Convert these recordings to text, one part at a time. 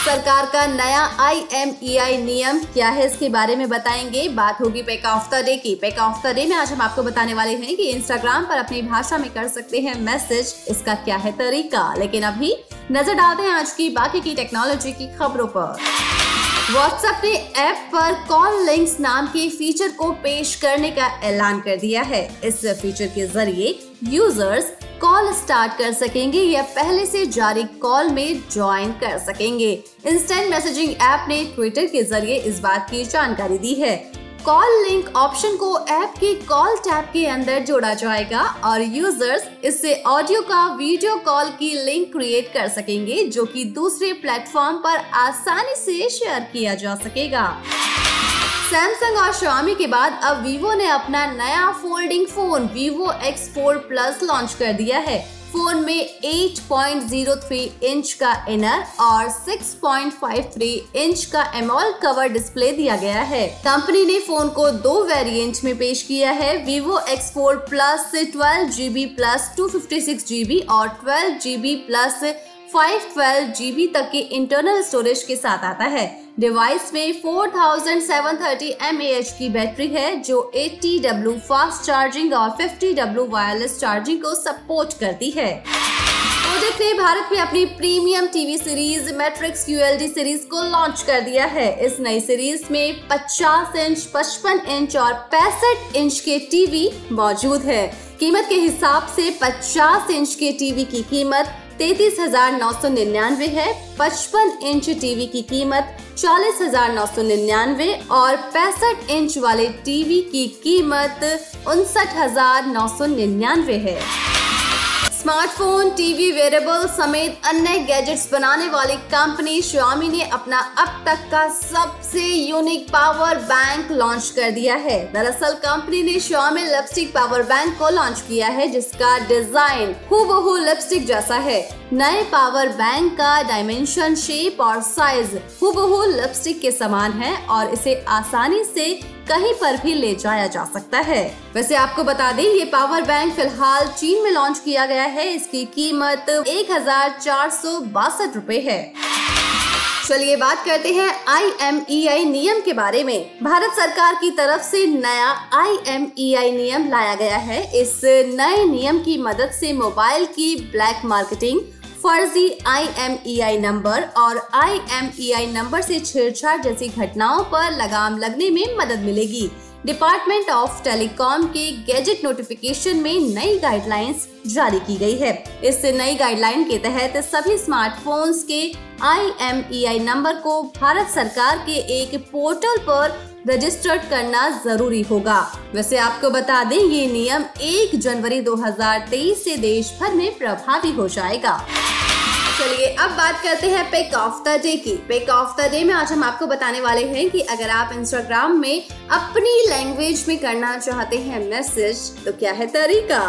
सरकार का नया आई नियम क्या है इसके बारे में बताएँगे। बात होगी पेक ऑफ़ द डे की। पेक ऑफ़ द डे में आज हम आपको बताने वाले हैं कि इंस्टाग्राम पर अपनी भाषा में कर सकते हैं मैसेज इसका क्या है तरीका? लेकिन अभी नज़र डालते हैं आज की बाकी की टेक्नोलॉजी की खबरों पर। व्हाट्सएप ने ऐप पर कॉल लिंक्स नाम के फीचर को पेश करने का ऐलान कर दिया है। इस फीचर के ज़रिए यूज़र्स कॉल स्टार्ट कर सकेंगे या पहले से जारी कॉल में ज्वाइन कर सकेंगे। इंस्टेंट मैसेजिंग ऐप ने ट्विटर के ज़रिए इस बात की जानकारी दी है। कॉल लिंक ऑप्शन को ऐप के कॉल टैब के अंदर जोड़ा जाएगा और यूज़र्स इससे ऑडियो का वीडियो कॉल की लिंक क्रिएट कर सकेंगे, जो कि दूसरे प्लेटफॉर्म पर आसानी से शेयर किया जा सकेगा। सैमसंग और शामी के बाद अब वीवो ने अपना नया folding phone Vivo X4 plus launch कर दिया है। फ़ोन में 8.03 इंच का इनर और 6.53 इंच का एमोल कवर डिस्प्ले दिया गया है। कंपनी ने फ़ोन को दो वेरिएंट में पेश किया है, Vivo X4 plus twelve GB plus two GB और twelve GB plus five twelve GB तक के इंटरनल स्टोरेज के साथ आता है। डिवाइस में 4730 mAh की बैटरी है, जो 80 W फास्ट चार्जिंग और 50 W वायरलेस चार्जिंग को सपोर्ट करती है। प्रोजेक्ट ने भारत में अपनी premium TV series matrix ULD series को लॉन्च कर दिया है। इस नई सीरीज़ में 50 इंच 55 इंच और 65 इंच के टीवी मौजूद है। कीमत के हिसाब से 50 इंच के टीवी की कीमत तैतीस हज़ार नौ सौ निन्यानवे है। पचपन इंच टीवी की कीमत चालीस हज़ार नौ सौ निन्यानवे और पैंसठ इंच वाले टीवी की कीमत उनसठ हज़ार नौ सौ निन्यानवे है। स्मार्टफ़ोन, टीवी वेरेबल समेत अन्य गैजेट्स बनाने वाली कंपनी श्यामी ने अपना अब तक का सबसे यूनिक पावर बैंक लॉन्च कर दिया है। दरअसल कंपनी ने श्यामी लिपस्टिक पावर बैंक को लॉन्च किया है, जिसका डिज़ाइन हूबहू लिपस्टिक जैसा है। नए पावर बैंक का डायमेंशन शेप और साइज़ हूबहू लिपस्टिक के समान है और इसे आसानी से कहीं पर भी ले जाया जा सकता है। वैसे आपको बता दें, ये पावर बैंक फ़िलहाल चीन में लॉन्च किया गया है। इसकी कीमत एक हज़ार है। चलिए बात करते हैं आई नियम के बारे में। भारत सरकार की तरफ़ से नया आईएमईआई नियम लाया गया है। इस नए नियम की मदद से मोबाइल की ब्लैक मार्केटिंग फर्जी आईएमईआई नंबर और आईएमईआई नंबर से छेड़छाड़ जैसी घटनाओं पर लगाम लगने में मदद मिलेगी। डिपार्टमेंट ऑफ़ टेलीकॉम के गैजेट नोटिफिकेशन में नई गाइडलाइंस जारी की गई है। इस नई गाइडलाइन के तहत सभी स्मार्टफोन्स के आईएमईआई नंबर को भारत सरकार के एक पोर्टल पर रजिस्टर्ड करना ज़रूरी होगा। वैसे आपको बता दें, ये नियम 1 जनवरी 2023 से देश भर में प्रभावी हो जाएगा। चलिए, अब बात करते हैं पिक ऑफ़ द डे की। पिक ऑफ़ द डे में आज हम आपको बताने वाले हैं कि अगर आप इंस्टाग्राम में अपनी लैंग्वेज में करना चाहते हैं मैसेज तो क्या है तरीका?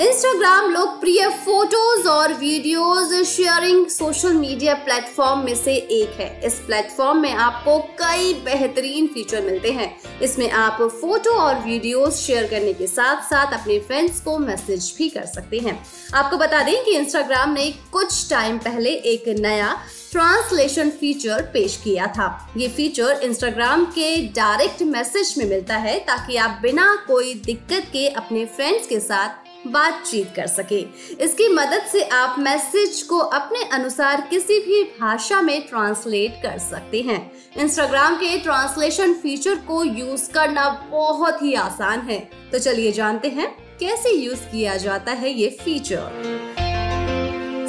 इंस्टाग्राम लोकप्रिय फ़ोटोज़ और videos sharing social media platform में से एक है। इस प्लेटफॉर्म में आपको कई बेहतरीन फीचर मिलते हैं। इसमें आप फ़ोटो और वीडियोस शेयर करने के साथ साथ अपने फ्रेंड्स को मैसेज भी कर सकते हैं। आपको बता दें कि इंस्टाग्राम ने कुछ टाइम पहले एक नया ट्रांसलेशन फीचर पेश किया था। ये फीचर इंस्टाग्राम के डायरेक्ट मैसेज में मिलता है ताकि आप बिना कोई दिक्कत के अपने फ्रेंड्स के साथ बातचीत कर सके। इसकी मदद से आप मैसेज को अपने अनुसार किसी भी भाषा में ट्रांसलेट कर सकते हैं। इंस्टाग्राम के ट्रांसलेशन फीचर को यूज़ करना बहुत ही आसान है। तो चलिए जानते हैं, कैसे यूज़ किया जाता है ये फीचर।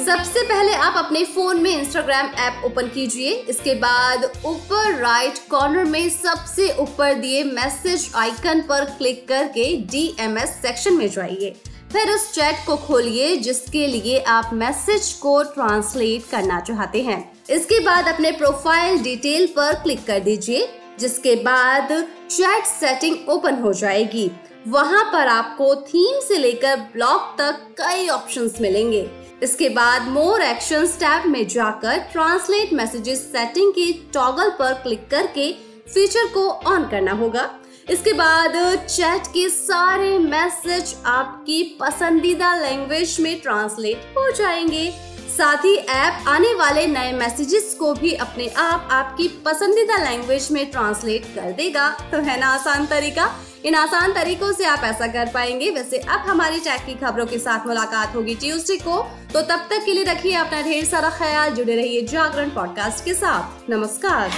सबसे पहले आप अपने फ़ोन में इंस्टाग्राम ऐप ओपन कीजिए। इसके बाद ऊपर राइट कॉर्नर में सबसे ऊपर दिए मैसेज आइकन पर क्लिक करके डीएमएस सेक्शन में जाइए। फिर उस चैट को खोलिए, जिसके लिए आप मैसेज को ट्रांसलेट करना चाहते हैं। इसके बाद अपने प्रोफ़ाइल डिटेल पर क्लिक कर दीजिए, जिसके बाद चैट सेटिंग ओपन हो जाएगी। वहाँ पर आपको थीम से लेकर ब्लॉग तक कई ऑप्शंस मिलेंगे। इसके बाद मोर एक्शन टैब में जाकर ट्रांसलेट मैसेजेस सेटिंग के टॉगल पर क्लिक करके फीचर को ऑन करना होगा। इसके बाद चैट के सारे मैसेज आपकी पसंदीदा लैंग्वेज में ट्रांसलेट हो जाएँगे। साथ ही ऐप आने वाले नए मैसेजेस को भी अपने आप आपकी पसंदीदा लैंग्वेज में ट्रांसलेट कर देगा। तो है ना आसान तरीका? इन आसान तरीकों से आप ऐसा कर पाएँगे। वैसे अब हमारी टैग की खबरों के साथ मुलाकात होगी ट्यूसडे को। तो तब तक के लिए रखिए अपना ढेर सारा ख्याल। जुड़े रहिए जागरण पॉडकास्ट के साथ। नमस्कार।